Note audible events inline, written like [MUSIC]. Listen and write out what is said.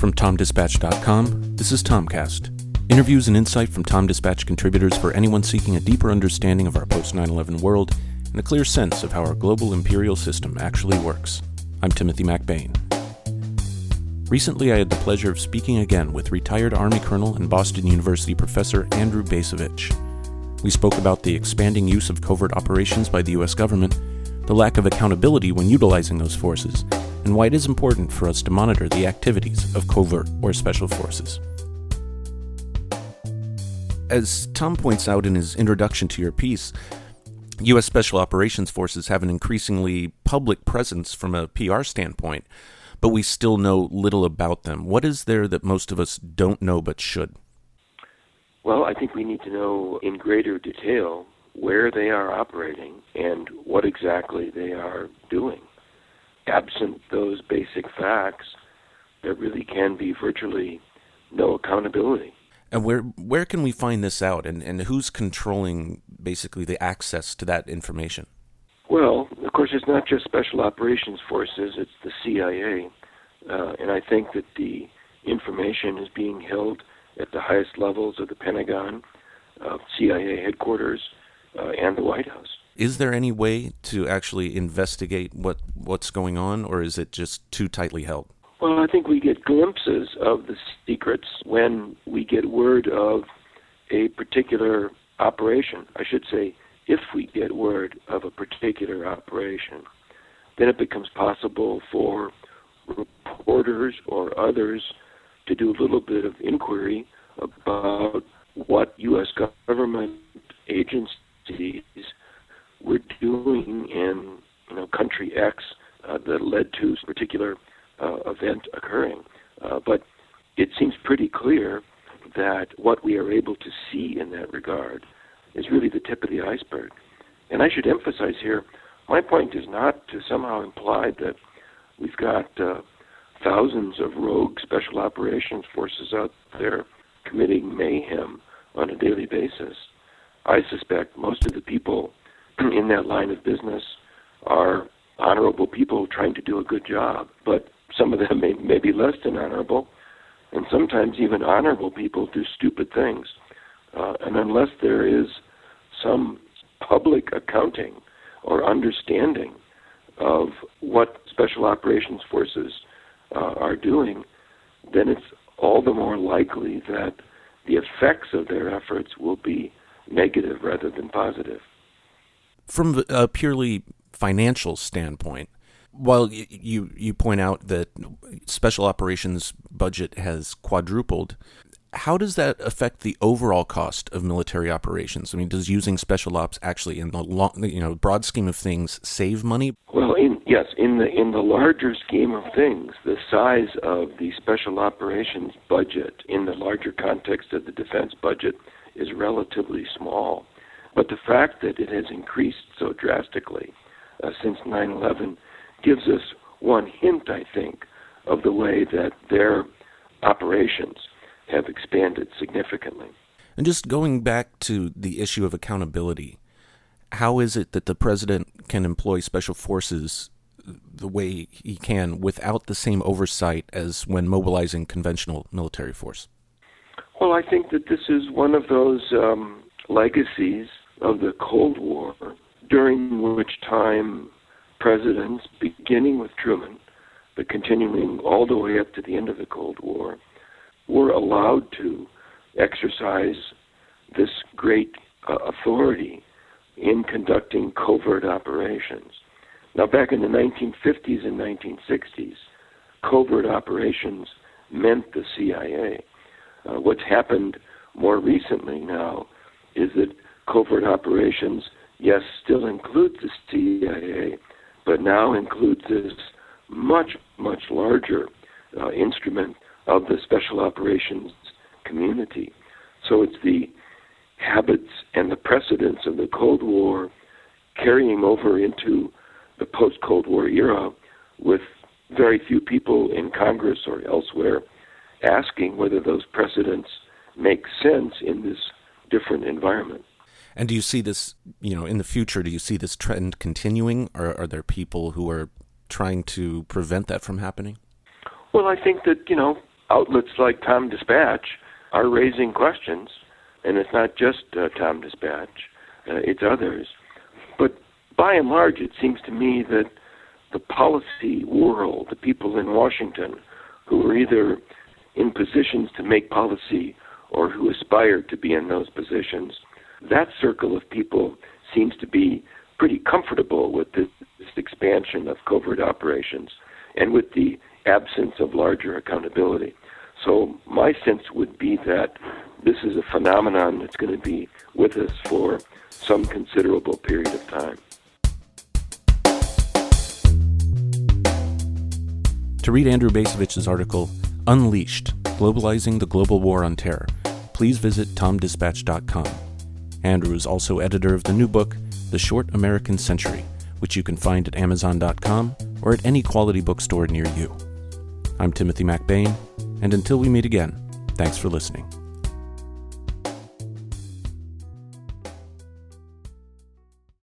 From TomDispatch.com, this is Tomcast. Interviews and insight from Tom Dispatch contributors for anyone seeking a deeper understanding of our post 9 11 world and a clear sense of how our global imperial system actually works. I'm Timothy MacBain. Recently, I had the pleasure of speaking again with retired Army Colonel and Boston University professor Andrew Bacevich. We spoke about the expanding use of covert operations by the U.S. government, the lack of accountability when utilizing those forces, and why it is important for us to monitor the activities of covert or special forces. As Tom points out in his introduction to your piece, U.S. Special Operations Forces have an increasingly public presence from a PR standpoint, but we still know little about them. What is there that most of us don't know but should? Well, I think we need to know in greater detail where they are operating and what exactly they are doing. Absent those basic facts, there really can be virtually no accountability. And where where can we find this out, and, and who's controlling basically the access to that information? Well, of course, it's not just Special Operations Forces; it's the CIA, uh, and I think that the information is being held at the highest levels of the Pentagon, uh, CIA headquarters, uh, and the White House. Is there any way to actually investigate what what's going on, or is it just too tightly held? Well, I think we get glimpses of the secrets when we get word of a particular operation. I should say, if we get word of a particular operation, then it becomes possible for reporters or others to do a little bit of inquiry about what U.S. government agencies were doing in you know country X uh, that led to a particular uh, event occurring. Uh, but it seems pretty clear that what we are able to see in that regard is really the tip of the iceberg. And I should emphasize here, my point is not to somehow imply that we've got uh, thousands of rogue special operations forces out there committing mayhem on a daily basis. I suspect most of the people [CLEARS THROAT] in that line of business are honorable people trying to do a good job, but some of them may, may be less than honorable, and sometimes even honorable people do stupid things. Uh, and unless there is some public accounting or understanding of what special operations forces uh, are doing, then it's all the more likely that the effects of their efforts will be negative rather than positive. From a purely financial standpoint, while you you point out that special operations budget has quadrupled, how does that affect the overall cost of military operations? I mean, does using special ops actually, in the long, you know, broad scheme of things, save money? Well, in, yes, in the in the larger scheme of things, the size of the special operations budget in the larger context of the defense budget is relatively small. But the fact that it has increased so drastically uh, since 9/11 gives us one hint, I think, of the way that their operations have expanded significantly. And just going back to the issue of accountability, how is it that the president can employ special forces the way he can without the same oversight as when mobilizing conventional military force? Well, I think that this is one of those um, legacies of the Cold War, during which time presidents, beginning with Truman, but continuing all the way up to the end of the Cold War, were allowed to exercise this great uh, authority in conducting covert operations. Now, back in the 1950s and 1960s, covert operations meant the CIA. Uh, what's happened more recently now is that covert operations, yes, still includes the CIA, but now includes this much, much larger uh, instrument of the special operations community. So it's the habits and the precedents of the Cold War carrying over into the post Cold War era with very few people in Congress or elsewhere asking whether those precedents make sense in this different environment. And do you see this, you know, in the future, do you see this trend continuing, or are there people who are trying to prevent that from happening? Well, I think that, you know, outlets like Tom Dispatch are raising questions, and it's not just uh, Tom Dispatch, uh, it's others. But by and large, it seems to me that the policy world, the people in Washington who are either in positions to make policy or who aspire to be in those positions, that circle of people seems to be pretty comfortable with this, this expansion of covert operations and with the absence of larger accountability. So my sense would be that this is a phenomenon that's going to be with us for some considerable period of time. To read Andrew Bacevich's article, Unleashed Globalizing the Global War on Terror, please visit tomdispatch.com. Andrew is also editor of the new book, The Short American Century, which you can find at amazon.com or at any quality bookstore near you. I'm Timothy MacBain, and until we meet again, thanks for listening.